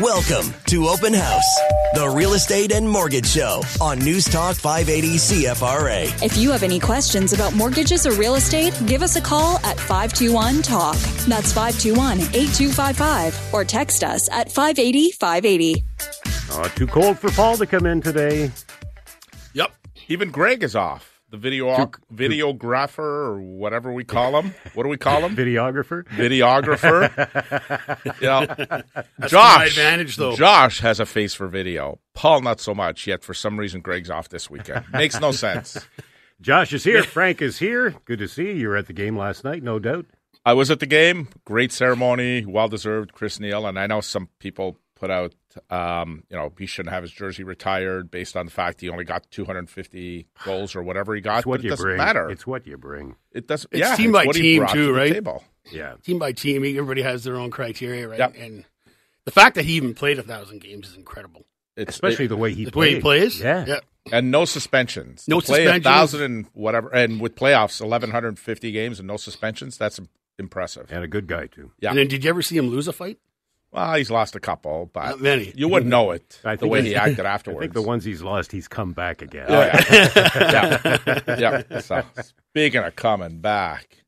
Welcome to Open House, the real estate and mortgage show on News Talk 580 CFRA. If you have any questions about mortgages or real estate, give us a call at 521 TALK. That's 521 8255 or text us at 580 580. Oh, uh, too cold for Paul to come in today. Yep. Even Greg is off. The video videographer or whatever we call him. What do we call him? Videographer. Videographer. yeah. That's Josh. my advantage, though. Josh has a face for video. Paul, not so much. Yet for some reason, Greg's off this weekend. Makes no sense. Josh is here. Frank is here. Good to see you. You were at the game last night, no doubt. I was at the game. Great ceremony. Well deserved. Chris Neil. And I know some people put out, um, you know, he shouldn't have his jersey retired based on the fact he only got 250 goals or whatever he got. It's what but it you doesn't bring. matter. It's what you bring. it doesn't. It's yeah, team it's by what he team brought too, to right? table. Yeah. Team by team, everybody has their own criteria, right? Yep. And the fact that he even played a thousand games is incredible. It's, Especially it- the way he The played. way he plays, Yeah. yeah. and no suspensions. No To play a thousand and whatever, and with playoffs, eleven hundred and fifty games and no suspensions. That's impressive. And a good guy, too. Yeah. And then, did you ever see him lose a fight? Well, he's lost a couple, but Not many. you wouldn't know it I the way he acted I afterwards. think the ones he's lost, he's come back again. Oh, yeah. yeah, yeah. So speaking of coming back,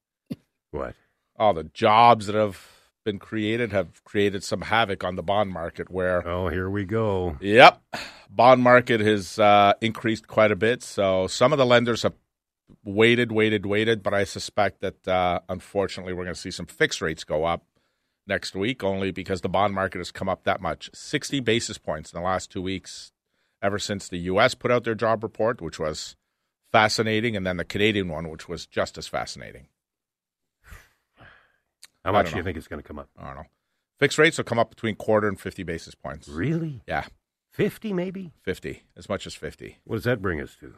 What? all the jobs that have been created have created some havoc on the bond market. Where Oh, here we go. Yep. Bond market has uh, increased quite a bit. So some of the lenders have waited, waited, waited, but I suspect that uh, unfortunately we're going to see some fixed rates go up next week only because the bond market has come up that much 60 basis points in the last two weeks ever since the U.S. put out their job report, which was fascinating, and then the Canadian one, which was just as fascinating. How much don't you think it's going to come up? I don't know. Fixed rates will come up between quarter and 50 basis points. Really? Yeah, 50 maybe? 50, as much as 50. What does that bring us to?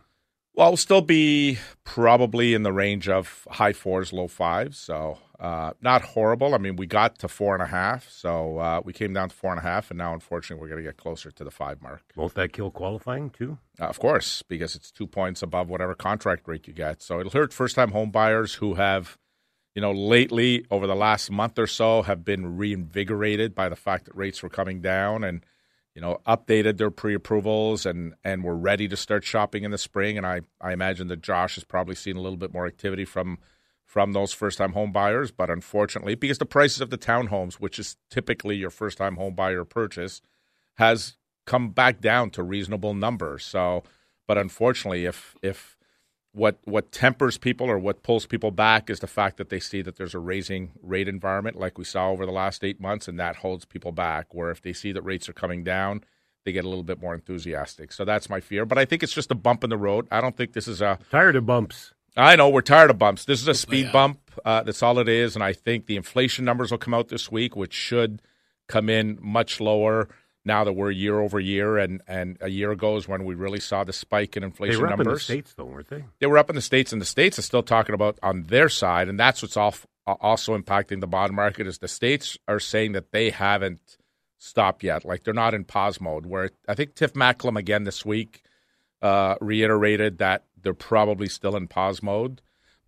Well, we'll still be probably in the range of high fours, low fives. So uh, not horrible. I mean, we got to four and a half, so uh, we came down to four and a half, and now unfortunately we're going to get closer to the five mark. Won't that kill qualifying, too? Uh, of course, because it's two points above whatever contract rate you get. So it'll hurt first-time home buyers who have, you know, lately over the last month or so have been reinvigorated by the fact that rates were coming down and you know updated their pre-approvals and and were ready to start shopping in the spring. And I I imagine that Josh has probably seen a little bit more activity from from those first-time home buyers. But unfortunately, because the prices of the townhomes, which is typically your first-time home buyer purchase, has come back down to reasonable numbers. So, but unfortunately, if if what what tempers people or what pulls people back is the fact that they see that there's a raising rate environment like we saw over the last eight months, and that holds people back. Where if they see that rates are coming down, they get a little bit more enthusiastic. So that's my fear. But I think it's just a bump in the road. I don't think this is a Tired of bumps. I know we're tired of bumps. This is a speed yeah. bump. Uh, that's all it is, and I think the inflation numbers will come out this week, which should come in much lower now that we're year over year. And, and a year ago is when we really saw the spike in They inflation were up in the numbers. States, though, weren't they? They were up in the states, and the states are still talking about on their side, and that's what's all, also impacting the bond market. Is the states are saying that they haven't stopped yet, like they're not in pause mode. Where I think Tiff Macklem again this week uh, reiterated that they're probably still in pause mode.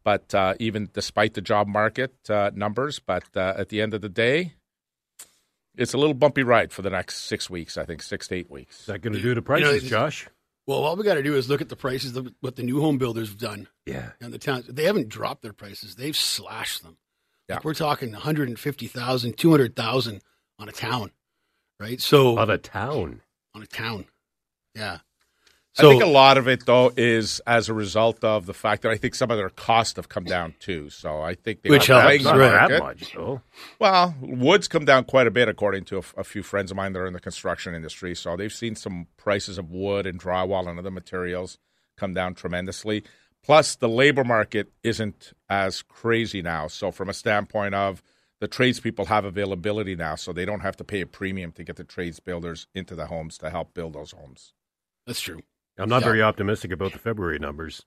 But uh, even despite the job market uh, numbers, but uh, at the end of the day, it's a little bumpy ride for the next six weeks. I think six to eight weeks. Is that going to do to prices, it's- Josh? Well, all we got to do is look at the prices of what the new home builders have done Yeah. and the towns. They haven't dropped their prices; they've slashed them. Yeah. Like we're talking 150,000, 200,000 on a town, right? So Of a town. on a town, yeah. I think a lot of it though is as a result of the fact that I think some of their costs have come down too. So I think they Which are helps, playing Not right. that much, though. Well, wood's come down quite a bit according to a few friends of mine that are in the construction industry. So they've seen some prices of wood and drywall and other materials come down tremendously. Plus, the labor market isn't as crazy now. So, from a standpoint of the tradespeople have availability now, so they don't have to pay a premium to get the trades builders into the homes to help build those homes. That's true. I'm not Yeah. very optimistic about the February numbers.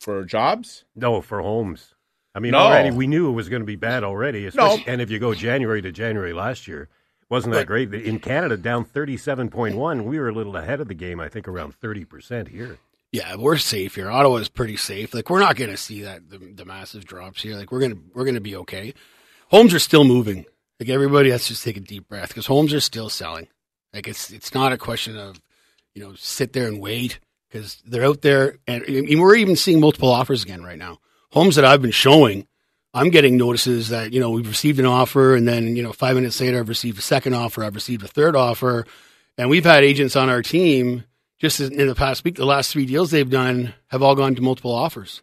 For jobs, No, for homes. I mean, No. already we knew it was going to be bad already. No. And if you go January to January last year, wasn't that great? In Canada, down 37.1. We were a little ahead of the game, I think, around 30% here. Yeah, we're safe here. Ottawa is pretty safe. Like we're not going to see that the, the massive drops here. Like we're gonna we're gonna be okay. Homes are still moving. Like everybody has to just take a deep breath because homes are still selling. Like it's it's not a question of you know sit there and wait because they're out there and, and we're even seeing multiple offers again right now. Homes that I've been showing, I'm getting notices that you know we've received an offer and then you know five minutes later I've received a second offer, I've received a third offer, and we've had agents on our team just in the past week. The last three deals they've done have all gone to multiple offers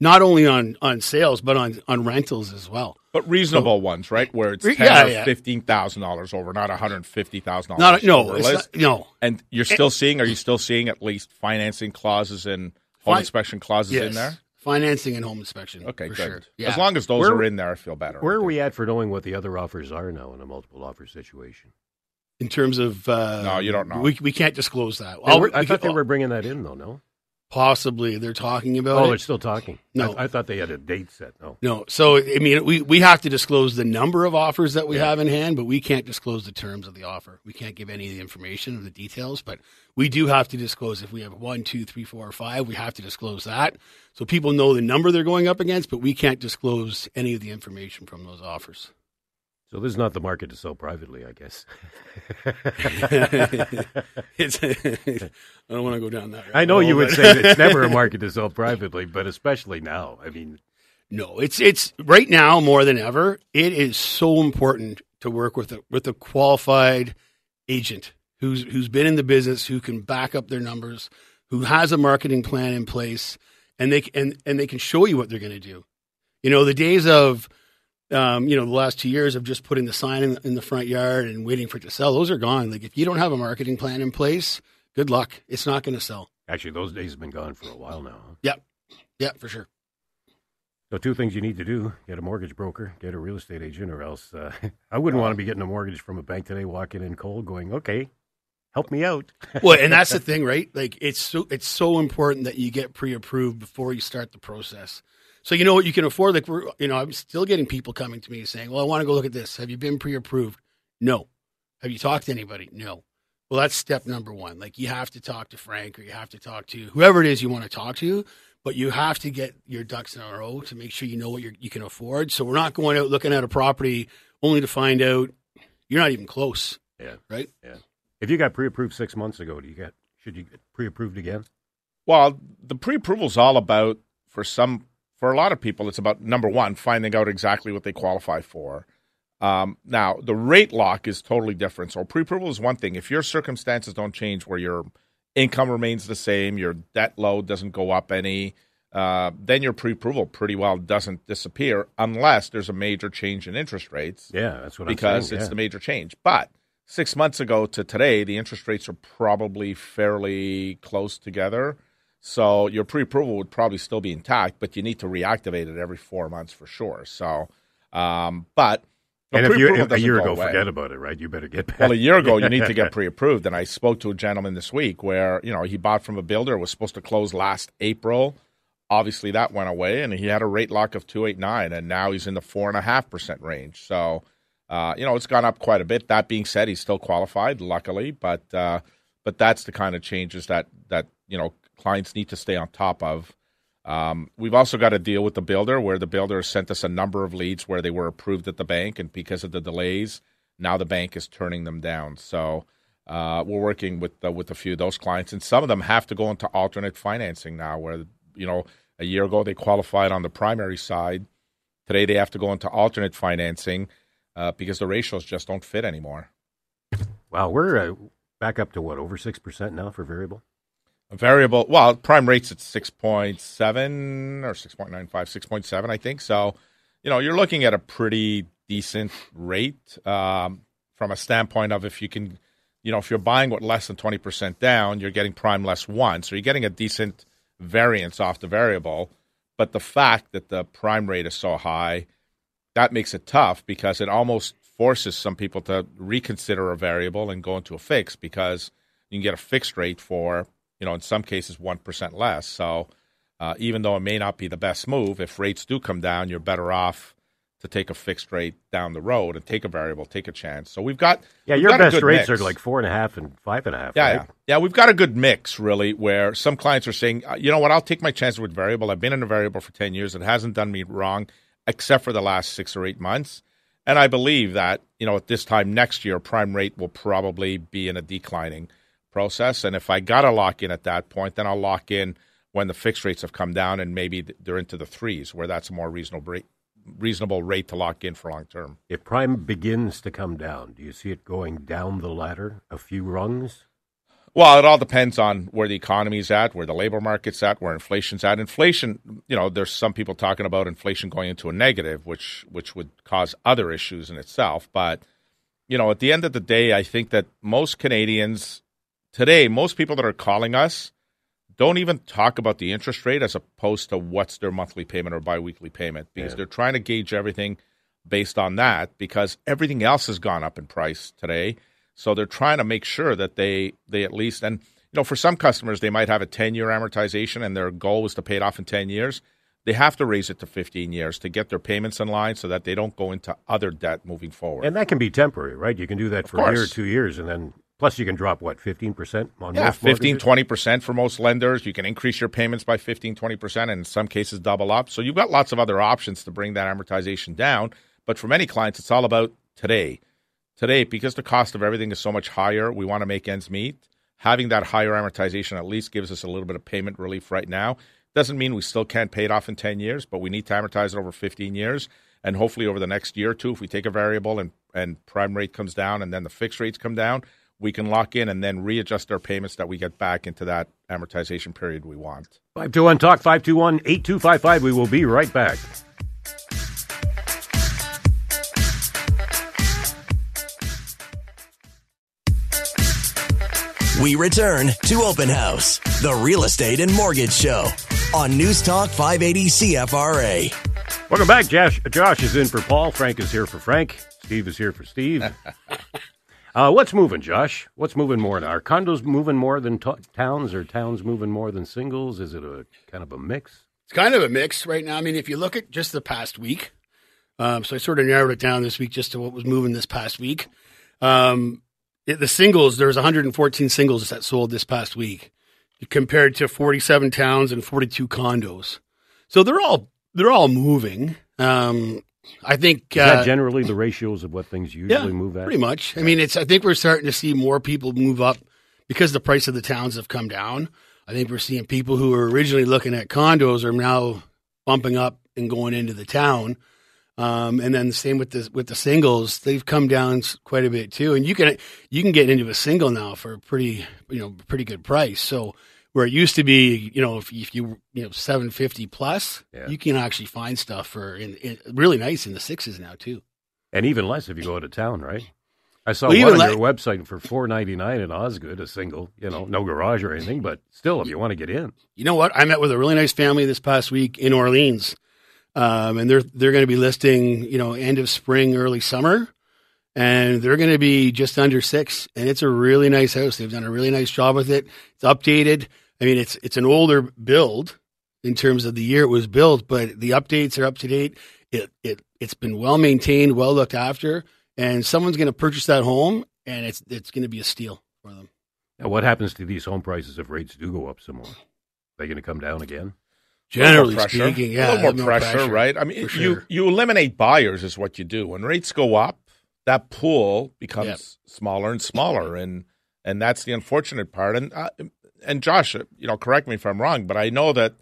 not only on on sales but on on rentals as well. But reasonable so, ones, right? Where it's ten yeah, or yeah. fifteen thousand dollars over, not one hundred fifty thousand dollars. No, it's not, no. And you're still seeing? Are you still seeing at least financing clauses and home Fin- inspection clauses yes. in there? Financing and home inspection. Okay, good. Sure. Yeah. As long as those where, are in there, I feel better. Where are we at for knowing what the other offers are now in a multiple offer situation? In terms of uh, no, you don't know. We we can't disclose that. Were, I thought they were bringing that in though. No. Possibly they're talking about. Oh, it. they're still talking. No, I, I, thought they had a date set. No, no. So I mean, we we have to disclose the number of offers that we yeah. have in hand, but we can't disclose the terms of the offer. We can't give any of the information or the details, but we do have to disclose if we have one, two, three, four, or five. We have to disclose that so people know the number they're going up against, but we can't disclose any of the information from those offers. So this is not the market to sell privately, I guess. it's, I don't want to go down that. I know you would say it's never a market to sell privately, but especially now. I mean, no, it's it's right now more than ever. It is so important to work with a with a qualified agent who's who's been in the business, who can back up their numbers, who has a marketing plan in place, and they and and they can show you what they're going to do. You know, the days of um, you know, the last two years of just putting the sign in, in, the front yard and waiting for it to sell, those are gone. Like if you don't have a marketing plan in place, good luck. It's not going to sell. Actually, those days have been gone for a while now. Huh? Yep. Yeah, for sure. So two things you need to do: get a mortgage broker, get a real estate agent, or else uh, I wouldn't want to be getting a mortgage from a bank today, walking in cold, going, "Okay, help me out." well, and that's the thing, right? Like it's so it's so important that you get pre-approved before you start the process. So you know what you can afford. Like we're, you know, I'm still getting people coming to me saying, "Well, I want to go look at this. Have you been pre-approved?" No. Have you talked to anybody? No. Well, that's step number one. Like you have to talk to Frank or you have to talk to whoever it is you want to talk to, but you have to get your ducks in a row to make sure you know what you can afford. So we're not going out looking at a property only to find out you're not even close. Yeah. Right. Yeah. If you got pre-approved six months ago, do you get should you get pre-approved again? Well, the pre-approval is all about for some for a lot of people, it's about number one, finding out exactly what they qualify for. Um, now, the rate lock is totally different. So, pre approval is one thing. If your circumstances don't change, where your income remains the same, your debt load doesn't go up any, uh, then your pre approval pretty well doesn't disappear unless there's a major change in interest rates. Yeah, that's what because saying, Because it's the major change. But six months ago to today, the interest rates are probably fairly close together. So your pre-approval would probably still be intact, but you need to reactivate it every four months for sure. So, um, but and if you a year ago away. forget about it, right? You better get back. Well, a year ago you need to get pre-approved. And I spoke to a gentleman this week where you know he bought from a builder was supposed to close last April. Obviously that went away, and he had a rate lock of two eight nine, and now he's in the four and a half percent range. So. Uh, you know, it's gone up quite a bit. That being said, he's still qualified, luckily, but uh, but that's the kind of changes that that you know clients need to stay on top of. Um, we've also got a deal with the builder where the builder sent us a number of leads where they were approved at the bank, and because of the delays, now the bank is turning them down. So uh, we're working with with a few of those clients, and some of them have to go into alternate financing now. Where you know a year ago they qualified on the primary side, today they have to go into alternate financing uh, because the ratios just don't fit anymore. Wow, we're uh, back up to what over six percent now for variable variable. Well, prime rate's at six point seven or 6.95, 6.7, I think. So, you know, you're looking at a pretty decent rate um, from a standpoint of if you can, you know, if you're buying with less than twenty percent down, you're getting prime less one, so you're getting a decent variance off the variable. But the fact that the prime rate is so high, that makes it tough because it almost forces some people to reconsider a variable and go into a fix because you can get a fixed rate for you know, in some cases, 1% less. So uh, even though it may not be the best move, if rates do come down, you're better off to take a fixed rate down the road and take a variable, take a chance. So we've got yeah, we've your got best rates mix. are like four and a half and five and a half. Yeah, right? yeah, yeah. We've got a good mix really, where some clients are saying, you know what, I'll take my chances with variable. I've been in a variable for ten years. It hasn't done me wrong, except for the last six or eight months. And I believe that, you know, at this time next year, prime rate will probably be in a declining process. And if I got to lock in at that point, then I'll lock in when the fixed rates have come down and maybe they're into the threes, where that's a more reasonable rate, reasonable rate to lock in for long term. If prime begins to come down, do you see it going down the ladder a few rungs? Well, it all depends on where the economy's at, where the labor market's at, where inflation's at. Inflation, you know, there's some people talking about inflation going into a negative, which which would cause other issues in itself. But you know, at the end of the day, I think that most Canadians today, most people that are calling us, don't even talk about the interest rate as opposed to what's their monthly payment or biweekly payment because yeah. they're trying to gauge everything based on that because everything else has gone up in price today so they're trying to make sure that they they at least and you know for some customers they might have a 10 year amortization and their goal is to pay it off in 10 years. They have to raise it to 15 years to get their payments in line so that they don't go into other debt moving forward. And that can be temporary, right? You can do that for a year or two years and then Plus, you can drop what fifteen percent on yeah, most 15 20 percent for most lenders. You can increase your payments by 15 20 percent, and in some cases double up. So you've got lots of other options to bring that amortization down. But for many clients, it's all about today today, because the cost of everything is so much higher, we want to make ends meet. Having that higher amortization at least gives us a little bit of payment relief right now. Doesn't mean we still can't pay it off in 10 years, but we need to amortize it over 15 years. And hopefully, over the next year or two, if we take a variable and, and prime rate comes down and then the fixed rates come down, we can lock in and then readjust our payments that we get back into that amortization period we want. 521 Talk 521 8255. We will be right back. We return to Open House, the real estate and mortgage show on News Talk 580 CFRA. Welcome back. Josh, Josh is in for Paul. Frank is here for Frank. Steve is here for Steve. uh, what's moving, Josh? What's moving more? Are condos moving more than t- towns, or towns moving more than singles? Is it a kind of a mix? It's kind of a mix right now. I mean, if you look at just the past week, um, so I sort of narrowed it down this week just to what was moving this past week. Um, it, the singles, there's 114 singles that sold this past week compared to 47 towns and 42 condos. So they're all they're all moving. Um, I think uh, generally the ratios of what things usually yeah, move at. Pretty much. I mean, it's. I think we're starting to see more people move up because the price of the towns have come down. I think we're seeing people who were originally looking at condos are now bumping up and going into the town. Um, and then the same with the with the singles, they've come down quite a bit too. And you can you can get into a single now for a pretty you know pretty good price. So where it used to be, you know, if, if you you know seven fifty plus, yeah. you can actually find stuff for in, in, really nice in the sixes now too. And even less if you go out of town, right? I saw well, one on your website for four ninety nine in Osgoode, a single. You know, no garage or anything, but still, if you want to get in. You know what? I met with a really nice family this past week in Orleans um, and they're they're going to be listing you know end of spring, early summer, and they're going to be just under six. And it's a really nice house. They've done a really nice job with it. It's updated. I mean, it's it's an older build in terms of the year it was built, but the updates are up to date. It it it's been well maintained, well looked after, and someone's going to purchase that home, and it's it's going to be a steal for them. Now, what happens to these home prices if rates do go up some more? Are they going to come down again? Generally speaking, yeah, a little more pressure, pressure, right? I mean, sure. you you eliminate buyers is what you do. When rates go up, that pool becomes yep. smaller and smaller, and and that's the unfortunate part. And uh, and Josh, uh, you know, correct me if I'm wrong, but I know that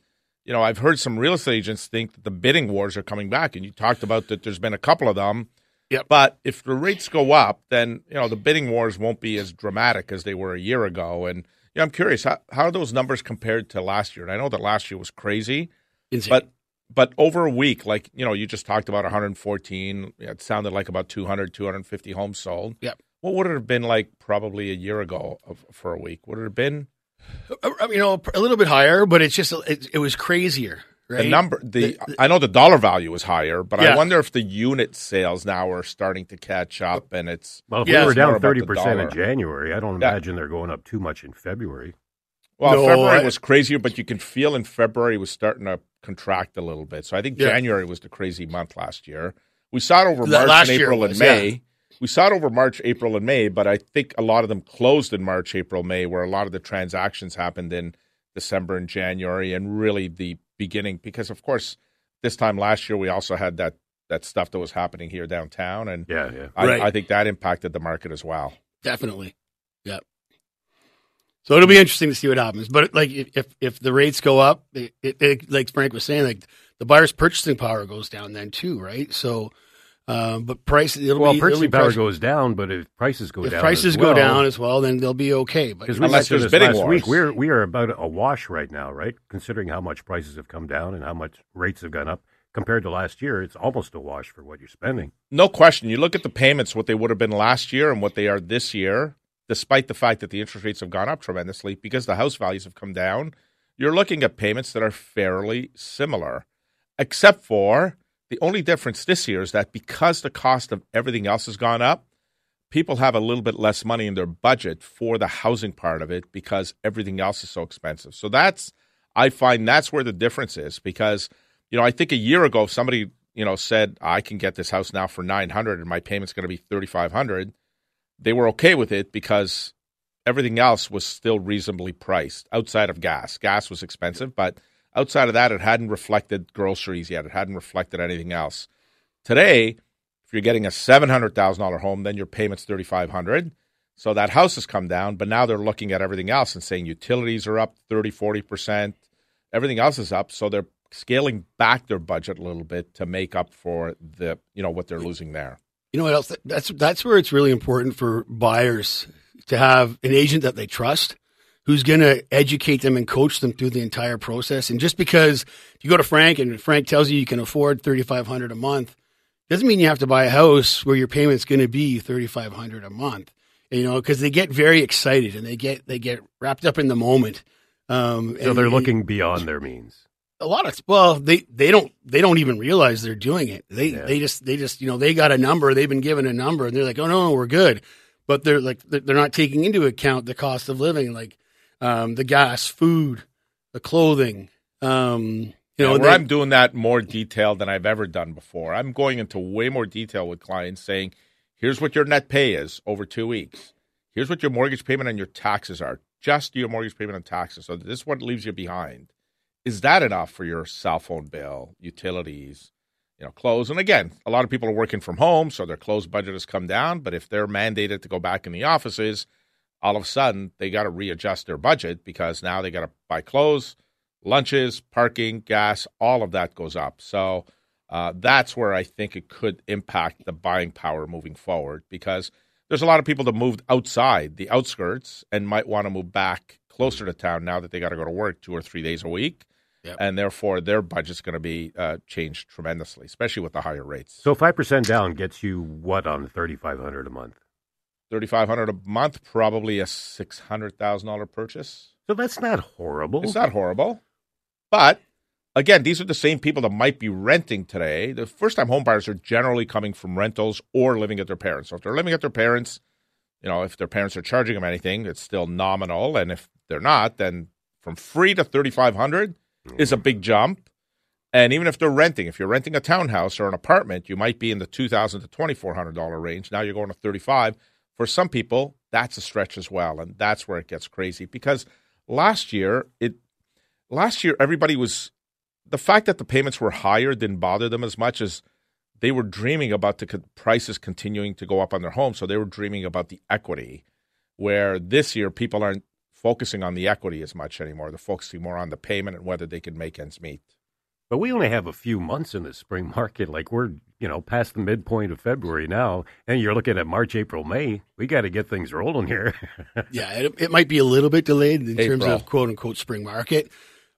you know I've heard some real estate agents think that the bidding wars are coming back, and you talked about that. There's been a couple of them. Yep. But if the rates go up, then you know the bidding wars won't be as dramatic as they were a year ago, and yeah, I'm curious how how are those numbers compared to last year? And I know that last year was crazy, Insane. but but over a week, like you know, you just talked about 114. It sounded like about 200, 250 homes sold. Yep. What would it have been like probably a year ago of, for a week? Would it have been? Uh, you know, a little bit higher, but it's just it, it was crazier. Right? The number, the, the, I know the dollar value is higher, but yeah. I wonder if the unit sales now are starting to catch up, and it's well. If yeah, we were down thirty percent in January, I don't yeah. imagine they're going up too much in February. Well, no, February I, was crazier, but you can feel in February was starting to contract a little bit. So I think January was the crazy month last year. We saw it over March and April was, and May. We saw it over March, April, and May, but I think a lot of them closed in March, April, May, where a lot of the transactions happened in December and January, and really the beginning because of course this time last year we also had that that stuff that was happening here downtown, and Yeah, yeah. I, Right. I think that impacted the market as well. Definitely. Yeah. So it'll be interesting to see what happens. But like if if, if the rates go up, it, it, it, like Frank was saying, like the buyer's purchasing power goes down then too, right? So, um, but price it'll Well, be, it'll purchasing be power price- goes down, but if prices go if down, prices as go well, down as well, then they'll be okay. But Because we Unless there's bidding last wars. week, we're we are about a wash right now, right? Considering how much prices have come down and how much rates have gone up compared to last year, it's almost a wash for what you're spending. No question. You look at the payments, what they would have been last year and what they are this year, despite the fact that the interest rates have gone up tremendously because the house values have come down. You're looking at payments that are fairly similar, except for the only difference this year is that because the cost of everything else has gone up, people have a little bit less money in their budget for the housing part of it because everything else is so expensive. So that's I find that's where the difference is because you know I think a year ago if somebody you know said I can get this house now for 900 and my payment's going to be 3500 they were okay with it because everything else was still reasonably priced outside of gas. Gas was expensive, but outside of that it hadn't reflected groceries yet. It hadn't reflected anything else. Today, if you're getting a $700,000 home, then your payment's 3500 so that house has come down, but now they're looking at everything else and saying utilities are up 30, 40%. Everything else is up, so they're scaling back their budget a little bit to make up for the, you know, what they're losing there. You know what else? That's that's where it's really important for buyers to have an agent that they trust, who's going to educate them and coach them through the entire process. And just because you go to Frank and Frank tells you you can afford thirty five hundred a month, doesn't mean you have to buy a house where your payment's going to be thirty five hundred a month. You know, because they get very excited and they get they get wrapped up in the moment. Um, So and- they're looking beyond their means. a lot of well they they don't they don't even realize they're doing it they Yeah. they just they just you know they got a number they've been given a number and they're like oh no, no we're good but they're like they're they're not taking into account the cost of living like um the gas food the clothing um you know Yeah, where they- I'm doing that more detail than I've ever done before. I'm going into way more detail with clients saying, here's what your net pay is over two weeks. Here's what your mortgage payment and your taxes are. Just your mortgage payment and taxes. So this is what leaves you behind. Is that enough for your cell phone bill, utilities, you know, clothes? And again, a lot of people are working from home, so their clothes budget has come down. But if they're mandated to go back in the offices, all of a sudden they got to readjust their budget because now they got to buy clothes, lunches, parking, gas, all of that goes up. So uh, that's where I think it could impact the buying power moving forward because there's a lot of people that moved outside the outskirts and might want to move back closer to town now that they got to go to work two or three days a week. Yep. And therefore, their budget's going to be uh, changed tremendously, especially with the higher rates. So five percent down gets you what on thirty five hundred a month? Thirty five hundred a month, probably a six hundred thousand dollar purchase. So that's not horrible. It's not horrible. But again, these are the same people that might be renting today. The first time homebuyers are generally coming from rentals or living at their parents. So if they're living at their parents, you know, if their parents are charging them anything, it's still nominal. And if they're not, then from free to thirty five hundred is a mm-hmm. big jump. And even if they're renting, if you're renting a townhouse or an apartment, you might be in the two thousand to twenty four hundred dollar range. Now you're going to thirty five. For some people, that's a stretch as well, and that's where it gets crazy because last year it last year everybody was the fact that the payments were higher didn't bother them as much as they were dreaming about the prices continuing to go up on their home so they were dreaming about the equity where this year people aren't focusing on the equity as much anymore they're focusing more on the payment and whether they can make ends meet But we only have a few months in the spring market. Like we're, you know, past the midpoint of February now, and you're looking at March, April, May. We got to get things rolling here. yeah it, it might be a little bit delayed in terms of quote unquote spring market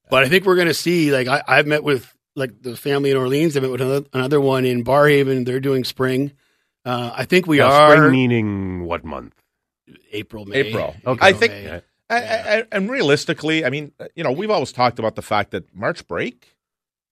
but I think we're going to see like I, I've met with like the family in Orleans I met with another, another one in Barrhaven they're doing spring uh, I think we Now, are spring meaning what month? April May April. Okay. I think, May. Yeah. I- I- and realistically, I mean, you know, we've always talked about the fact that March break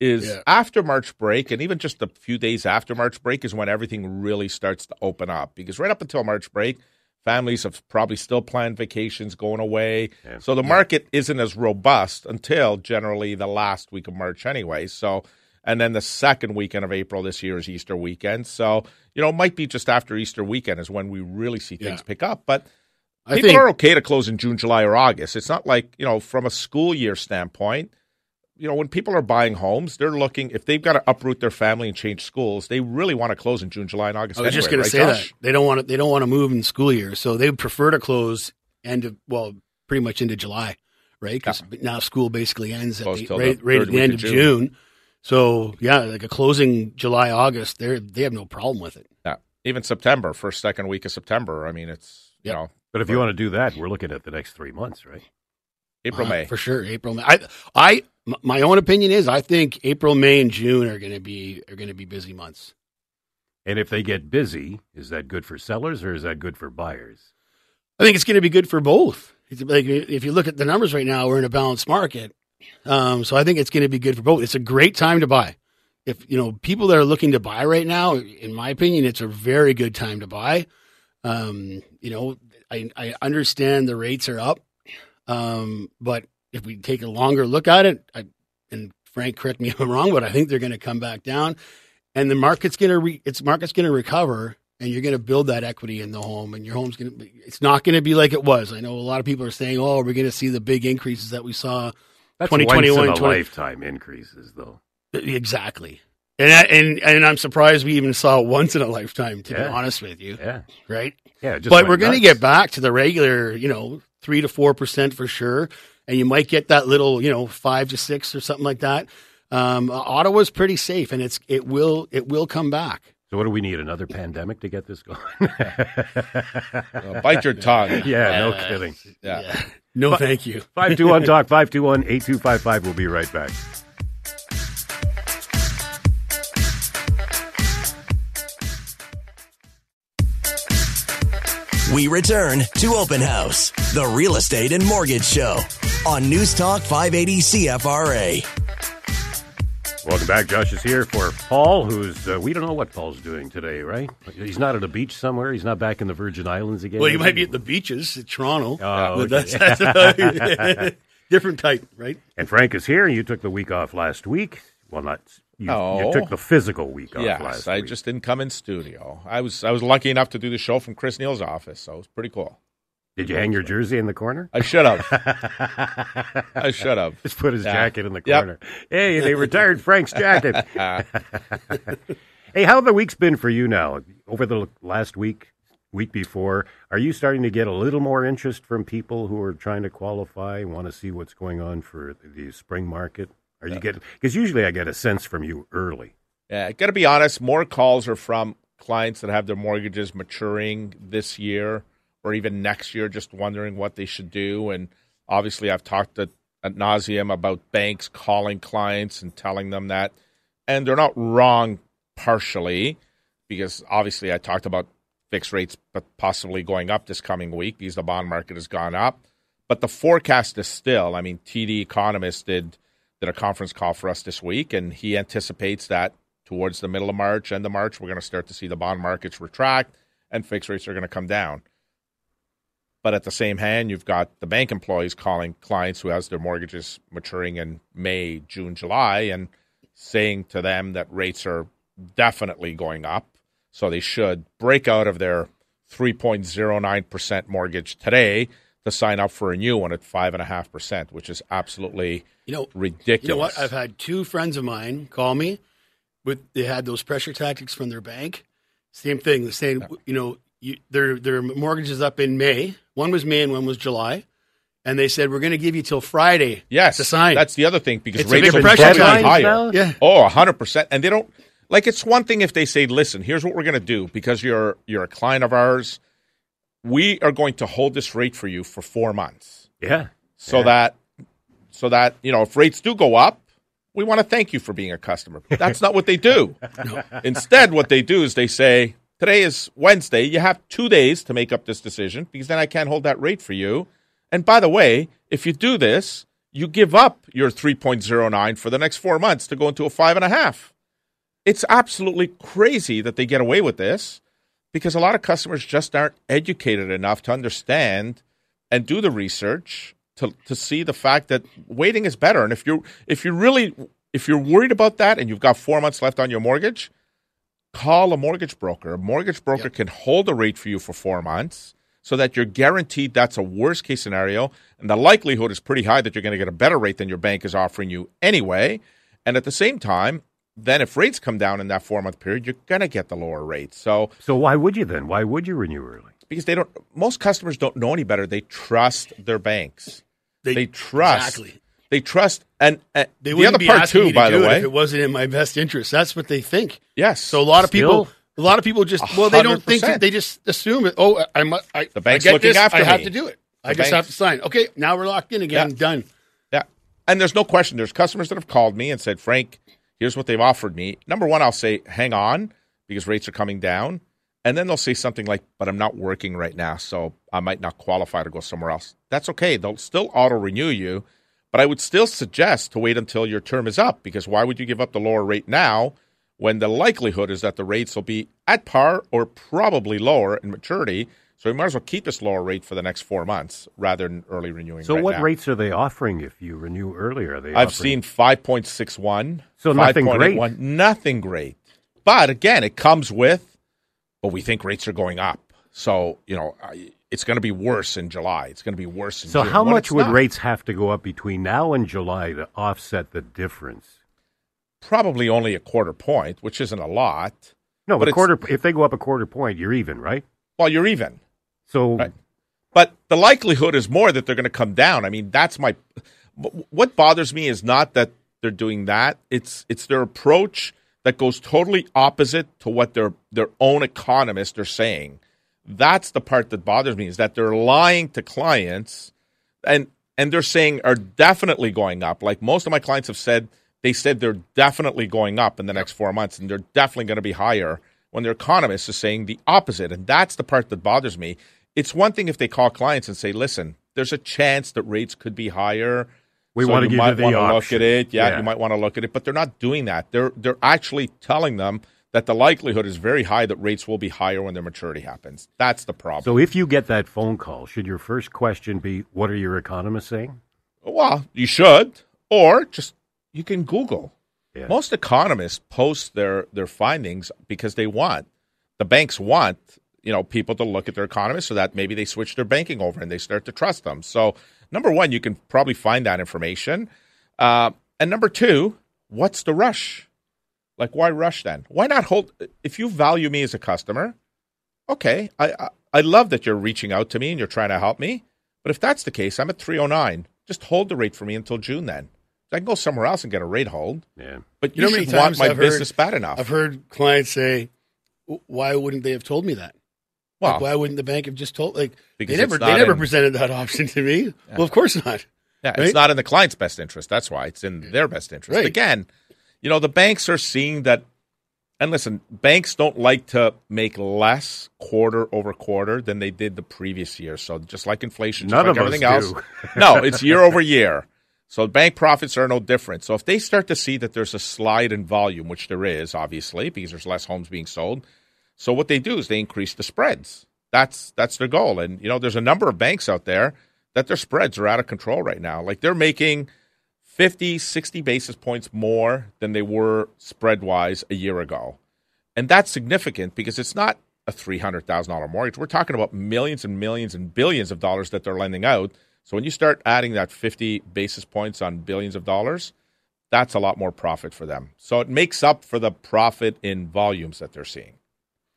is Yeah. after March break, and even just a few days after March break is when everything really starts to open up. Because right up until March break, families have probably still planned vacations going away. Yeah. So the market isn't as robust until generally the last week of March anyway. So, and then the second weekend of April this year is Easter weekend. So, you know, it might be just after Easter weekend is when we really see things Yeah. pick up. But I people think are okay to close in June, July, or August. It's not like you know from a school year standpoint. You know, when people are buying homes, they're looking if they've got to uproot their family and change schools, they really want to close in June, July, and August. I was just anyway, going to say Josh? that they don't want to. They don't want to move in the school year, so they prefer to close end of well, pretty much into July, right? Because now school basically ends at Close the, right, the right at the end of of June. June. So yeah, like a closing July August, they they have no problem with it. Yeah, even September, first second week of September. I mean, it's you know But if you want to do that, we're looking at the next three months, right? April, Uh, May. for sure. April, May. I, I, m- my own opinion is I think April, May, and June are going to be are going to be busy months. And if they get busy, is that good for sellers or is that good for buyers? I think it's going to be good for both. It's like if you look at the numbers right now, we're in a balanced market. Um, so I think it's going to be good for both. It's a great time to buy. If you know people that are looking to buy right now, in my opinion, it's a very good time to buy. Um, you know, I, I understand the rates are up, um, but if we take a longer look at it, I, and Frank, correct me if I'm wrong, but I think they're going to come back down, and the market's going to re, its market's going to recover, and you're going to build that equity in the home, and your home's going to. It's not going to be like it was. I know a lot of people are saying, "Oh, we're going to see the big increases that we saw." That's 2021, once in a 20 lifetime increases, though. Uh, exactly. And I, and and I'm surprised we even saw it once in a lifetime. To Yeah. be honest with you, Yeah, right? yeah. Just but we're going to get back to the regular, you know, three to four percent for sure, and you might get that little, you know, five to six or something like that. Um, Ottawa's pretty safe, and it's it will it will come back. So, what do we need? Another pandemic to get this going? Uh, bite your tongue. yeah, no kidding. Yeah. No, thank you. 521 Talk, 521 8255. We'll be right back. We return to Open House, the real estate and mortgage show on News Talk 580 CFRA. Welcome back. Josh is here for Paul, who's, uh, we don't know what Paul's doing today, right? He's not at a beach somewhere. He's not back in the Virgin Islands again. Well, you is might be at the beaches in Toronto, Oh, okay. that's, that's different type, right? And Frank is here. You took the week off last week. Well, not you. No. You oh. took the physical week off Yes, last I week. just didn't come in studio. I was I was lucky enough to do the show from Chris Neil's office, so it was pretty cool. Did you hang your jersey in the corner? I should have. I should have. Just put his Yeah. jacket in the Yep. corner. Hey, they retired Frank's jacket. hey, how the week's been for you now? Over the last week, week before, are you starting to get a little more interest from people who are trying to qualify, want to see what's going on for the spring market? Are you getting? Because usually I get a sense from you early. Yeah, got to be honest. More calls are from clients that have their mortgages maturing this year or even next year, just wondering what they should do. And obviously, I've talked at, at nauseum about banks calling clients and telling them that, and they're not wrong partially, because obviously I talked about fixed rates, but possibly going up this coming week because the bond market has gone up. But the forecast is still. I mean, TD Economist did did a conference call for us this week, and he anticipates that towards the middle of March, end of March, we're going to start to see the bond markets retract and fixed rates are going to come down. But at the same hand, you've got the bank employees calling clients who has their mortgages maturing in May, June, July, and saying to them that rates are definitely going up. So they should break out of their 3.09% mortgage today to sign up for a new one at 5.5%, which is absolutely You know, ridiculous. You know what? I've had two friends of mine call me with they had those pressure tactics from their bank. Same thing. The same. You know, you, their their mortgage is up in May. One was May and one was July, and they said we're going to give you till Friday. Yes, to sign. That's the other thing because It's a rates are pressure definitely tactic higher. now? Yeah. Oh, hundred percent. And they don't like. It's one thing if they say, "Listen, here's what we're going to do because you're you're a client of ours. We are going to hold this rate for you for four months, Yeah. so that so that you know if rates do go up." We want to thank you for being a customer. That's not what they do. Instead, what they do is they say, Today is Wednesday. You have two days to make up this decision because then I can't hold that rate for you. And by the way, if you do this, you give up your 3.09 for the next four months to go into a five and a half. It's absolutely crazy that they get away with this because a lot of customers just aren't educated enough to understand and do the research to, to see the fact that waiting is better. And if you're if you're really if you're worried about that and you've got four months left on your mortgage, call a mortgage broker. A mortgage broker can hold a rate for you for four months so that you're guaranteed that's a worst case scenario. And the likelihood is pretty high that you're going to get a better rate than your bank is offering you anyway. And at the same time, then if rates come down in that four month period, you're going to get the lower rate. So, So why would you then? Why would you renew early? because they don't, most customers don't know any better. They trust their banks. They, trust. exactly. They trust. And, and They the wouldn't other be part asking too, to by do the it way. if it wasn't in my best interest. That's what they think. yes. So a lot of people, a lot of people just well, they don't think 100%. that they just assume it. Oh, I, mu- I The bank's I get looking this, after I have to do it. The I just bank- have to sign. Okay, now we're locked in again. Yeah. Done. Yeah. And there's no question. There's customers that have called me and said, Frank, here's what they've offered me. Number one, I'll say, hang on, because rates are coming down. And then they'll say something like, but I'm not working right now, so I might not qualify to go somewhere else. That's okay. They'll still auto renew you. But I would still suggest to wait until your term is up, because why would you give up the lower rate now when the likelihood is that the rates will be at par or probably lower in maturity? So we might as well keep this lower rate for the next four months rather than early renewing. So right what now. rates are they offering if you renew earlier? I've offering- seen 5.61. So nothing 5.81. Nothing great. But again, it comes with, but we think rates are going up. So, you know, I- it's going to be worse in July. It's going to be worse in So June. how much would not. rates have to go up between now and July to offset the difference? Probably only a quarter point, which isn't a lot. No, But a quarter. If they go up a quarter point, you're even, right? Well, you're even. So Right. But the likelihood is more that they're going to come down. I mean, that's my. What bothers me is not that they're doing that. It's it's their approach that goes totally opposite to what their their own economists are saying. That's the part that bothers me is that they're lying to clients, and and they're saying are definitely going up. Like most of my clients have said, they said they're definitely going up in the next four months, and they're definitely going to be higher. When their economist is saying the opposite, and that's the part that bothers me. It's one thing if they call clients and say, "Listen, there's a chance that rates could be higher." We so wanna you give you might the wanna look at it. Yeah, Yeah. you might want to look at it, but they're not doing that. They're they're actually telling them that the likelihood is very high that rates will be higher when their maturity happens. That's the problem. so if you get that phone call, should your first question be, "What are your economists saying?" Well, you should, or just you can Google. Yeah. Most economists post their their findings because they want the banks want you know people to look at their economists so that maybe they switch their banking over and they start to trust them. So number one, you can probably find that information, uh, and number two, what's the rush? Like, why rush then? Why not hold? If you value me as a customer, okay, I, I I love that you're reaching out to me and you're trying to help me. But if that's the case, I'm at 309. Just hold the rate for me until June then. I can go somewhere else and get a rate hold. Yeah. But You you, know how many should want times my I've business heard- bad enough. I've heard clients say, "Why wouldn't they have told me that? well, like, why wouldn't the bank have just told? Like Because they never, they never in- presented that option to me. Well, of course not. yeah, right? it's not in the client's best interest. That's why it's in their best interest. Right. Again, you know, the banks are seeing that. And listen, banks don't like to make less quarter over quarter than they did the previous year. So just like inflation, just None like of us everything else, do. no, it's year over year. So bank profits are no different. So if they start to see that there's a slide in volume, which there is obviously because there's less homes being sold, so what they do is they increase the spreads. That's that's their goal. And you know, there's a number of banks out there that their spreads are out of control right now. Like they're making 50, 60 basis points more than they were spread wise a year ago. And that's significant because it's not a $300,000 mortgage. We're talking about millions and millions and billions of dollars that they're lending out. So when you start adding that 50 basis points on billions of dollars, that's a lot more profit for them. So it makes up for the profit in volumes that they're seeing.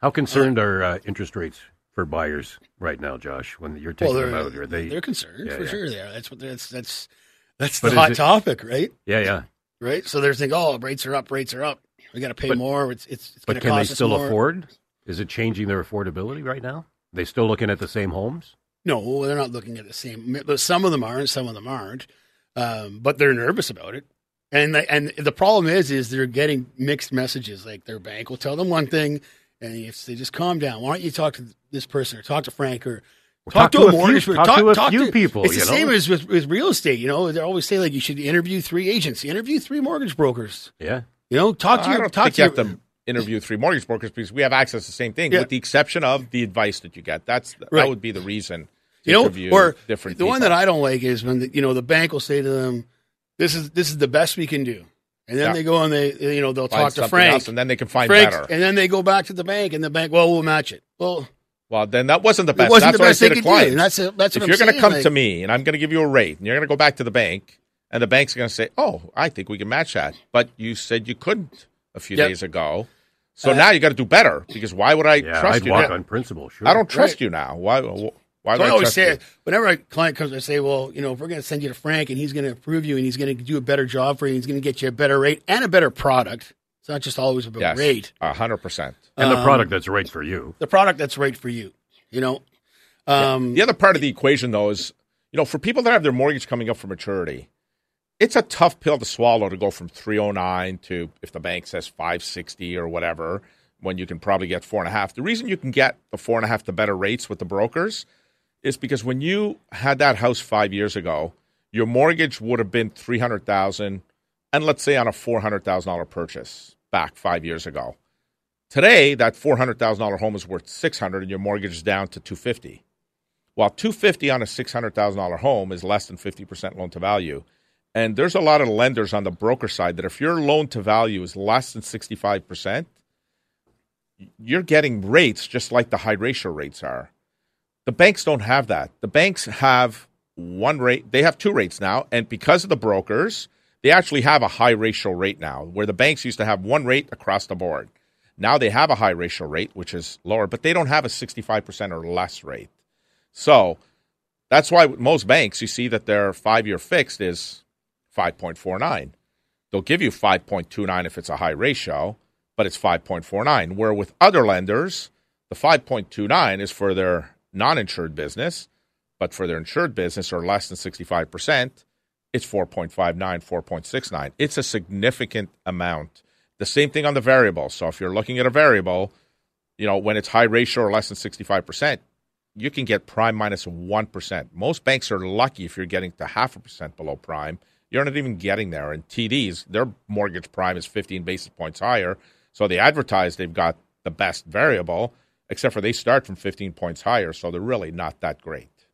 How concerned are uh, interest rates for buyers right now, Josh? When you're taking Well, them they're, out, are they? they're concerned Yeah, for yeah. sure. They are. That's what that's that's that's But the is hot it- topic, right? Yeah, yeah. Right. So they're thinking, oh, rates are up, rates are up. We got to pay But- more. It's it's, it's But can they cost us still afford? Is it changing their affordability right now? They still looking at the same homes? No, they're not looking at the same. But some of them are, and some of them aren't. Um, but they're nervous about it. And the, and the problem is, is they're getting mixed messages. Like their bank will tell them one thing, and if they just calm down, why don't you talk to this person or talk to Frank or talk to a a few- mortgage talk talk, to a talk few people, It's you the know? same as with, with real estate. You know, they always say like you should interview three agents, interview three mortgage brokers. Yeah. You know, talk to I your don't talk think to you your, have to interview three mortgage brokers because we have access to the same thing, Yeah. with the exception of the advice that you get. That's that would be the reason. To you know, interview or different the one that I don't like is when the, you know the bank will say to them, "This is this is the best we can do," and then Yeah. they go and they you know they'll Find talk to something Frank, else, and then they can find Frank, better. and then they go back to the bank, and the bank, well, we'll match it. Well, Well, then that wasn't the best. It wasn't that's the what best I they say to could do. clients. And that's, that's if what you're going to come like- to me and I'm going to give you a rate, and you're going to go back to the bank, and the bank's going to say, "Oh, I think we can match that," but you said you couldn't a few Yep. days ago, so uh, now you got to do better because why would I Yeah, trust I'd you? walk now? on principle. Sure. I don't trust Right. you now. Why? Why So would I I always trust say, you? whenever a client comes, I say, well, you know, if we're going to send you to Frank and he's going to approve you and he's going to do a better job for you, he's going to get you a better rate and a better product. It's not just always about Yes, rate. a hundred percent. and Um, the product that's right for you. The product that's right for you, you know. Um, The other part of the equation, though, is you know, for people that have their mortgage coming up for maturity, it's a tough pill to swallow to go from 309 to if the bank says 560 or whatever, when you can probably get four and a half. The reason you can get the four and a half to better rates with the brokers is because when you had that house five years ago, your mortgage would have been 300,000 and let's say on a $400,000 purchase back five years ago. Today, that $400,000 home is worth 600 and your mortgage is down to 250. While 250 on a $600,000 home is less than 50% loan to value. And there's a lot of lenders on the broker side that if your loan to value is less than 65%, you're getting rates just like the high ratio rates are. The banks don't have that. The banks have one rate, they have two rates now. And because of the brokers, they actually have a high ratio rate now, where the banks used to have one rate across the board. Now they have a high ratio rate, which is lower, but they don't have a 65% or less rate. So that's why most banks, you see that their five year fixed is 5.49. They'll give you 5.29 if it's a high ratio, but it's 5.49. Where with other lenders, the 5.29 is for their non insured business, but for their insured business or less than 65%, it's 4.59, 4.69. It's a significant amount. The same thing on the variable. So if you're looking at a variable, you know, when it's high ratio or less than 65%, you can get prime minus 1. Most banks are lucky if you're getting to half a percent below prime. You're not even getting there. And TDs, their mortgage prime is 15 basis points higher. So they advertise they've got the best variable, except for they start from 15 points higher. So they're really not that great.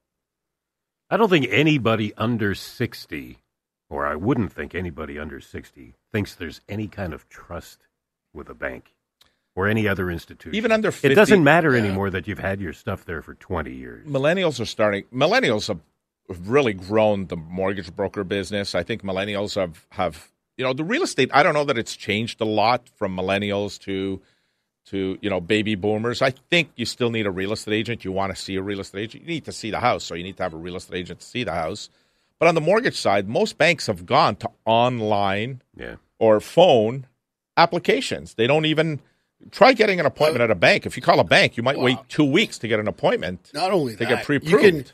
I don't think anybody under 60, or I wouldn't think anybody under 60, thinks there's any kind of trust with a bank or any other institution. Even under 50, it doesn't matter yeah. anymore that you've had your stuff there for 20 years. millennials are starting millennials have really grown the mortgage broker business i think millennials have have you know the real estate i don't know that it's changed a lot from millennials to to you know baby boomers. I think you still need a real estate agent. You want to see a real estate agent you need to see the house so you need to have a real estate agent to see the house. But on the mortgage side most banks have gone to online Yeah. or phone applications. They don't even try getting an appointment at a bank. If you call a bank you might wait two weeks to get an appointment not only they that, get pre-approved. can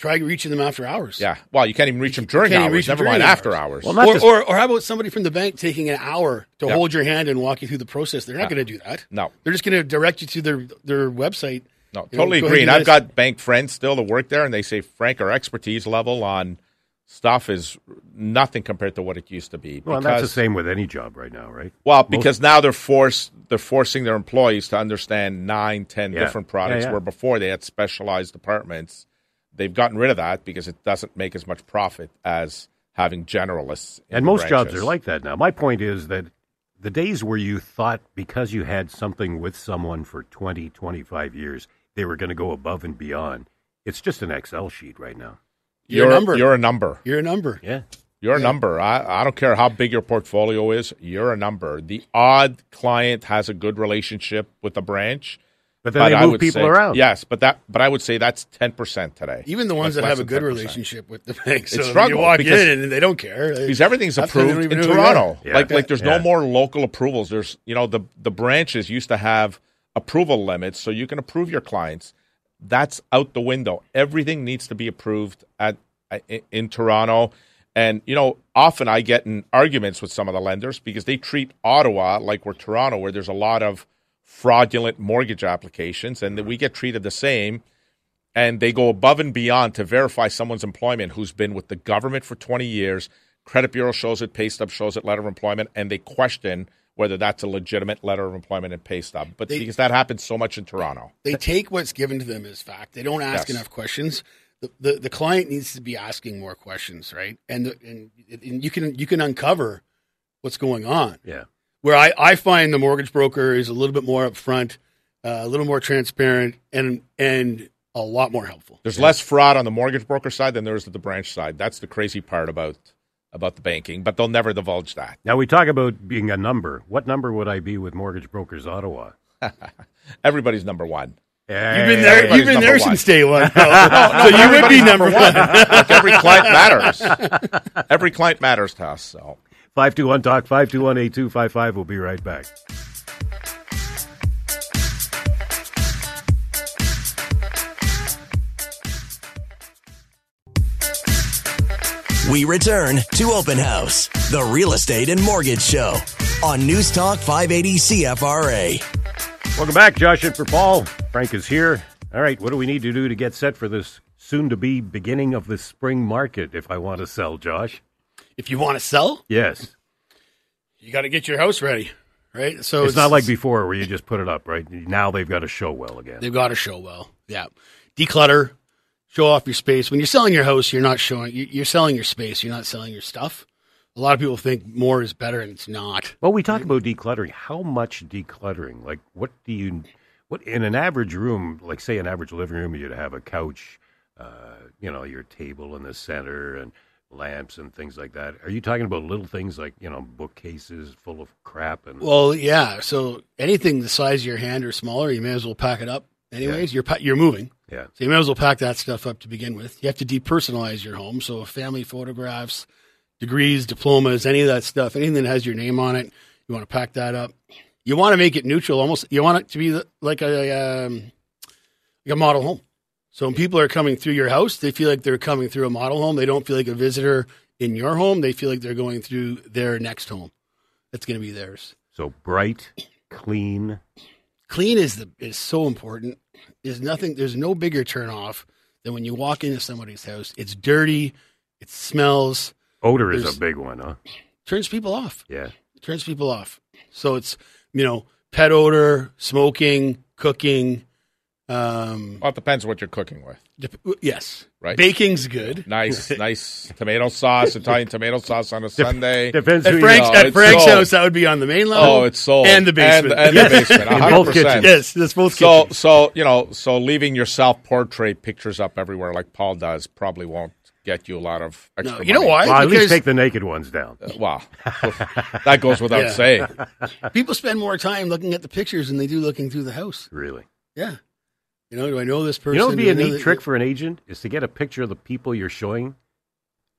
try reaching them after hours. Yeah. Well, you can't even reach them during hours. reach them Never during mind hours. after hours. Well, Or, just- or, or how about somebody from the bank taking an hour to Yeah. hold your hand and walk you through the process? They're not going to do that. no, They're just going to direct you to their their website. no, You know, totally go agree. And and I've got bank friends still that work there, and they say, Frank, our expertise level on stuff is nothing compared to what it used to be. Well, and that's the same with any job right now, right? Well, because now they're forced they're forcing their employees to understand nine, ten Yeah. different products, Yeah, yeah. where before they had specialized departments. They've gotten rid of that because it doesn't make as much profit as having generalists. in And the most jobs are like that now. My point is that the days where you thought because you had something with someone for 20, 25 years, they were going to go above and beyond, it's just an Excel sheet right now. Your you're, a number. You're a number. Your number. Yeah. You're a number. I, I don't care how big your portfolio is. You're a number. The odd client has a good relationship with the branch. But then but they move people say- around. Yes, but that but I would say that's ten percent today. Even the ones That's that have a good 10%. relationship with the bank. So struggle you walk because- in and they don't care. Because everything's Half the time they approved in even know who they Toronto. Yeah. Like like there's Yeah. no more local approvals. There's you know the the branches used to have approval limits, so you can approve your clients. That's out the window. Everything needs to be approved at in, in Toronto. And you know, often I get in arguments with some of the lenders because they treat Ottawa like we're Toronto, where there's a lot of fraudulent mortgage applications, and that we get treated the same. And they go above and beyond to verify someone's employment who's been with the government for 20 years. Credit bureau shows it, pay stub shows it, letter of employment, and they question whether that's a legitimate letter of employment and pay stub. But They- because that happens so much in Toronto. They take what's given to them as fact. They don't ask Yes. enough questions. The, the the client needs to be asking more questions, right? And the, and, and you can you can uncover what's going on. Yeah. Where I, I find the mortgage broker is a little bit more upfront. uh, a little more transparent, and and a lot more helpful. There's less fraud on the mortgage broker side than there is at the branch side. That's the crazy part about about the banking, but they'll never divulge that. Now we talk about being a number. What number would I be with Mortgage Brokers Ottawa? Everybody's number one. You've been there. You've been there one. since day one. so no, you would be everybody's number one. like every client matters. Every client matters to us. So 521 Talk, 521 8255. We'll be right back. We return to Open House, the real estate and mortgage show on News Talk 580 CFRA. Welcome back, Josh and for Paul. Frank is here. All right, what do we need to do to get set for this soon to be beginning of the spring market if I want to sell, Josh? If you want to sell, Yes. you got to get your house ready, right? So It's not like before where you just put it up, right? Now they've got to show well again. They've got to show well. Yeah. Declutter, show off your space. When you're selling your house, you're not showing, you- you're selling your space. You're not selling your stuff. A lot of people think more is better, and it's not. Well, we talk about decluttering. How much decluttering? Like, what do you, what in an average room, like say an average living room, you'd have a couch, uh, you know, your table in the center and lamps and things like that. Are you talking about little things like, you know, bookcases full of crap and Well, yeah. So anything the size of your hand or smaller, you may as well pack it up. Anyways, you're pa- you're moving, yeah. so you may as well pack that stuff up to begin with. You have to depersonalize your home, so family photographs, degrees, diplomas, any of that stuff, anything that has your name on it, you want to pack that up. You want to make it neutral, almost. You want it to be like a um, like a model home. So when people are coming through your house, they feel like they're coming through a model home. They don't feel like a visitor in your home. They feel like they're going through their next home. That's going to be theirs. So bright, clean. clean is the is so important. There's nothing. There's no bigger turn off than when you walk into somebody's house. It's dirty. It smells. Odor is a big one, huh? Turns people off. Yeah. Turns people off. So it's you know pet odor, smoking, cooking. Um, well, it depends what you're cooking with. dep- yes, Right. Baking's good. Nice, nice tomato sauce, Italian tomato sauce on a Sunday. Depends At who Frank's, you know, at Frank's sold. house, that would be on the main level. Oh, it's sold and the basement. and, and the basement. In 100%. both kitchens. yes, that's both. So, kitchens. so you know, so leaving your self portrait pictures up everywhere like Paul does probably won't get you a lot of extra. no, you know money. why? Well, at least take the naked ones down. Well, that goes without Yeah. saying. people spend more time looking at the pictures than they do looking through the house. Really. Yeah. You know, do I know this person? You know what would be Do a I neat that- trick for an agent is to get a picture of the people you're showing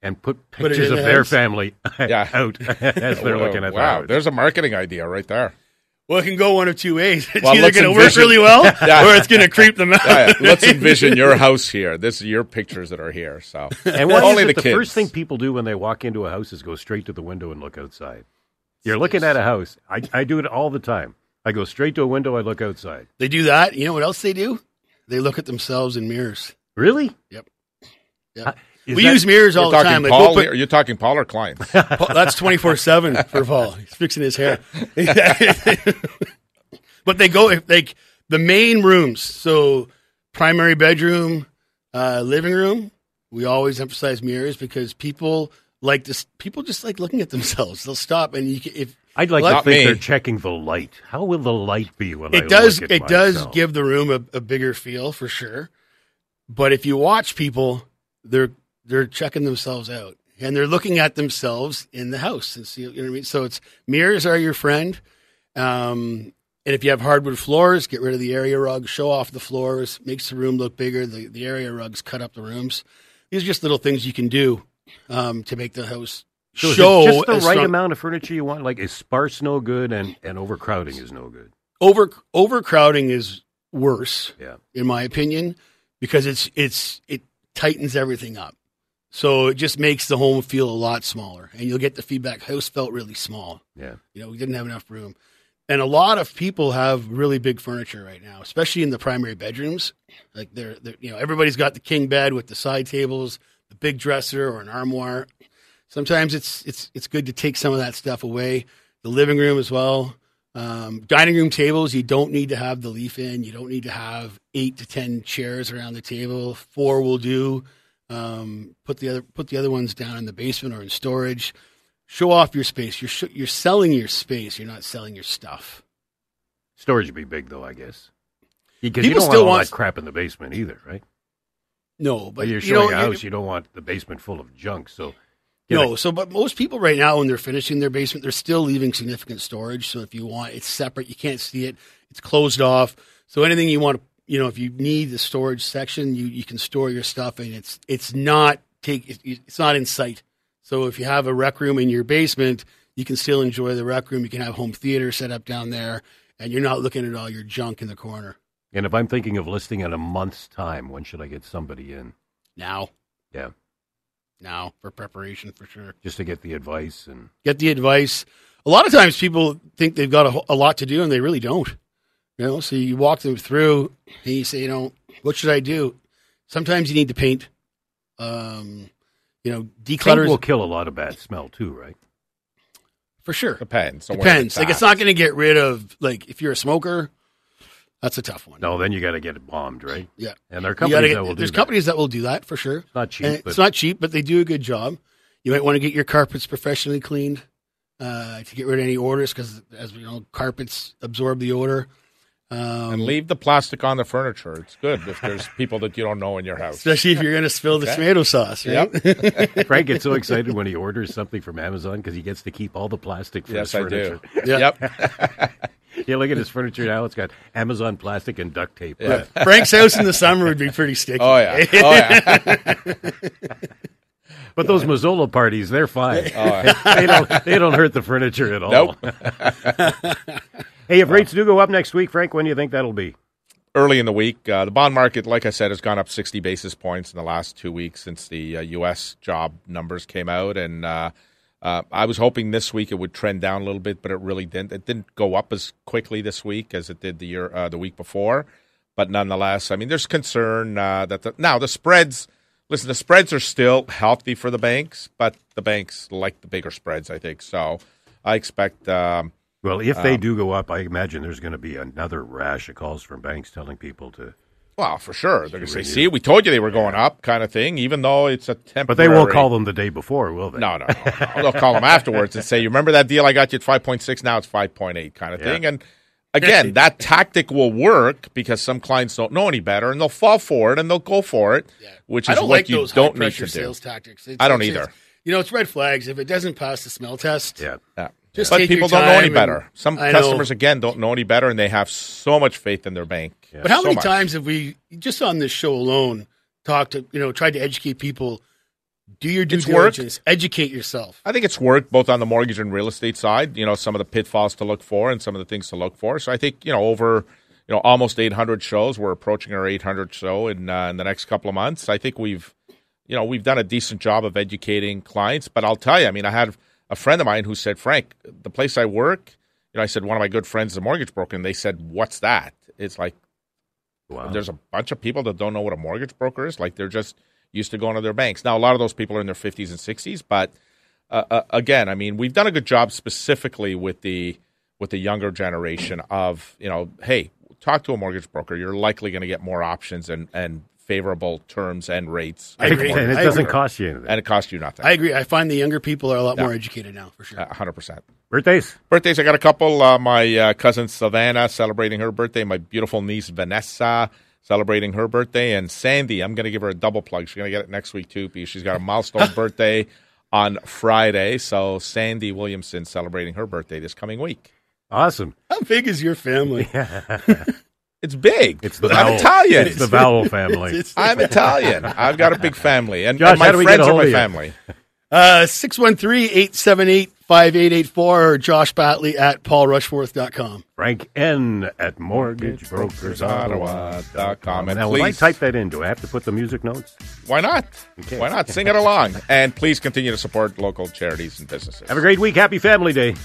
and put Put pictures in of the their house. family Yeah. out as they're looking at wow, the there's a marketing idea right there. Well, it can go one of two ways. It's Well, either going to work really well, Yeah. or it's going to creep them out. Yeah, yeah. Let's envision your house here. This is your pictures that are here. So And what only is the the kids. first thing people do when they walk into a house is go straight to the window and look outside. You're looking at a house. I, I do it all the time. I go straight to a window. I look outside. They do that. You know what else they do? They look at themselves in mirrors. Really? Yep. Yep. Uh, is we that- use mirrors all the talking time. Like, Paul. we'll put- are you talking Paul or clients? Paul- that's twenty four seven for Paul. He's fixing his hair. but they go like the main rooms. So primary bedroom, uh, living room. We always emphasize mirrors because people like this. People just like looking at themselves. They'll stop and you can, if I'd like Well, to think me. they're checking the light. How will the light be when I it does look at it does give the room a, a bigger feel for sure but if you watch people they're they're checking themselves out and they're looking at themselves in the house and see you know what I mean so it's mirrors are your friend um and if you have hardwood floors get rid of the area rugs show off the floors makes the room look bigger the, the area rugs cut up the rooms these are just little things you can do um, to make the house So show just the right strong- amount of furniture you want. Like is sparse no good and and overcrowding is no good. over overcrowding is worse Yeah. in my opinion, because it's it's it tightens everything up. So it just makes the home feel a lot smaller, and you'll get the feedback. House felt really small. Yeah. You know, we didn't have enough room, and a lot of people have really big furniture right now, especially in the primary bedrooms. Like they're, they're you know everybody's got the king bed with the side tables, the big dresser or an armoire. Sometimes it's it's it's good to take some of that stuff away. The living room as well. Um, dining room tables, you don't need to have the leaf in. You don't need to have eight to ten chairs around the table. Four will do. Um, put the other put the other ones down in the basement or in storage. Show off your space. You're sh- you're selling your space. You're not selling your stuff. Storage would be big though, I guess. Because you don't want all want- that crap in the basement either, right? No, But but you're you know, showing a house, you don't want the basement full of junk. So No, so but most people right now when they're finishing their basement, they're still leaving significant storage. So if you want, it's separate. You can't see it. It's closed off. So anything you want to, you know, if you need the storage section, you you can store your stuff, and it's it's not take it's not in sight. So if you have a rec room in your basement, you can still enjoy the rec room. You can have home theater set up down there, and you're not looking at all your junk in the corner. and if I'm thinking of listing in a month's time, when should I get somebody in? Now, Yeah, now for preparation for sure. just to get the advice and get the advice. A lot of times people think they've got a, a lot to do and they really don't. You know, so you walk them through and you say, you know, what should I do? Sometimes you need to paint. Um, you know, paint declutter will kill a lot of bad smell too, right? for sure. Depends. on Depends. Like it's not going to get rid of like if you're a smoker, that's a tough one. No, then you got to get it bombed, right? Yeah. And there are companies get- that will do there's that. companies that will do that for sure. It's not cheap, And but it's not cheap, but they do a good job. You might want to get your carpets professionally cleaned uh, to get rid of any odors because, as we know, carpets absorb the odor. Um, and leave the plastic on the furniture. It's good if there's people that you don't know in your house. especially if you're going to spill the tomato sauce. Right? Yep. Frank gets so excited when he orders something from Amazon because he gets to keep all the plastic for yes, his I do. furniture. Yeah. Yep. Yeah, look at his furniture now. It's got Amazon plastic and duct tape. Yeah. Frank's house in the summer would be pretty sticky. Oh yeah. Oh yeah. But those Mazola parties, they're fine. Oh, yeah. they don't they don't hurt the furniture at all. Nope. hey, if rates do go up next week, Frank, when do you think that'll be? Early in the week, uh, the bond market, like I said, has gone up 60 basis points in the last two weeks since the uh, U.S. job numbers came out, and uh, uh, I was hoping this week it would trend down a little bit, but it really didn't. It didn't go up as quickly this week as it did the year uh, the week before. But nonetheless, I mean, there's concern uh, that the, now the spreads. Listen, the spreads are still healthy for the banks, but the banks like the bigger spreads, I think. So I expect. Um, Well, if they do go up, I imagine there's going to be another rash of calls from banks telling people to. Well, for sure. They're going to say, see, we told you they were going up kind of thing, even though it's a temporary. But they won't call them the day before, will they? No, no, no. no. They'll call them afterwards and say, you remember that deal I got you at 5.6? Now it's 5.8 kind of Yeah. thing. And again, that tactic will work because some clients don't know any better and they'll fall for it and they'll go for it, yeah. which is what like you those don't need high-pressure to do. sales tactics. It's- I don't it's- either. it's- You know, it's red flags. If it doesn't pass the smell test, Yeah. Yeah. Just but take people your don't know any better. Some I know. customers, again, don't know any better and they have so much faith in their bank. But how So many much. times have we just on this show alone talked to you know tried to educate people? Do your due It's worked. diligence. Educate yourself. I think it's worked both on the mortgage and real estate side. You know, some of the pitfalls to look for and some of the things to look for. So I think you know over you know almost 800 shows. We're approaching our 800 show in uh, in the next couple of months. I think we've you know we've done a decent job of educating clients. But I'll tell you, I mean, I had a friend of mine who said, Frank, the place I work. You know, I said one of my good friends is a mortgage broker, and they said, "What's that?" It's like Wow. there's a bunch of people that don't know what a mortgage broker is. Like they're just used to going to their banks. Now, a lot of those people are in their 50s and 60s, but uh, uh, again, I mean, we've done a good job specifically with the with the younger generation of you know, hey, talk to a mortgage broker. You're likely going to get more options and and favorable terms and rates, I agree. and it I doesn't agree. cost you anything. and it costs you nothing. I agree. I find the younger people are a lot Yeah. more educated now, for sure. Uh, 100%. Birthdays? Birthdays, I got a couple. Uh, my uh, cousin Savannah celebrating her birthday. My beautiful niece Vanessa celebrating her birthday. And Sandy, I'm going to give her a double plug. She's going to get it next week, too, because she's got a milestone birthday on Friday. So Sandy Williamson celebrating her birthday this coming week. Awesome. How big is your family? It's big. It's the I'm vowel. Italian. It's the vowel family. It's- I'm Italian. I've got a big family. And, Josh, and my how do friends are my you? family. Uh, 613-878-5884 or Josh Batley at paulrushforth.com. Frank N at mortgagebrokersottawa.com. And Now, when I please- type that in, do I have to put the music notes? Why not? Okay. Why not? Sing it along. And please continue to support local charities and businesses. Have a great week. Happy Family Day.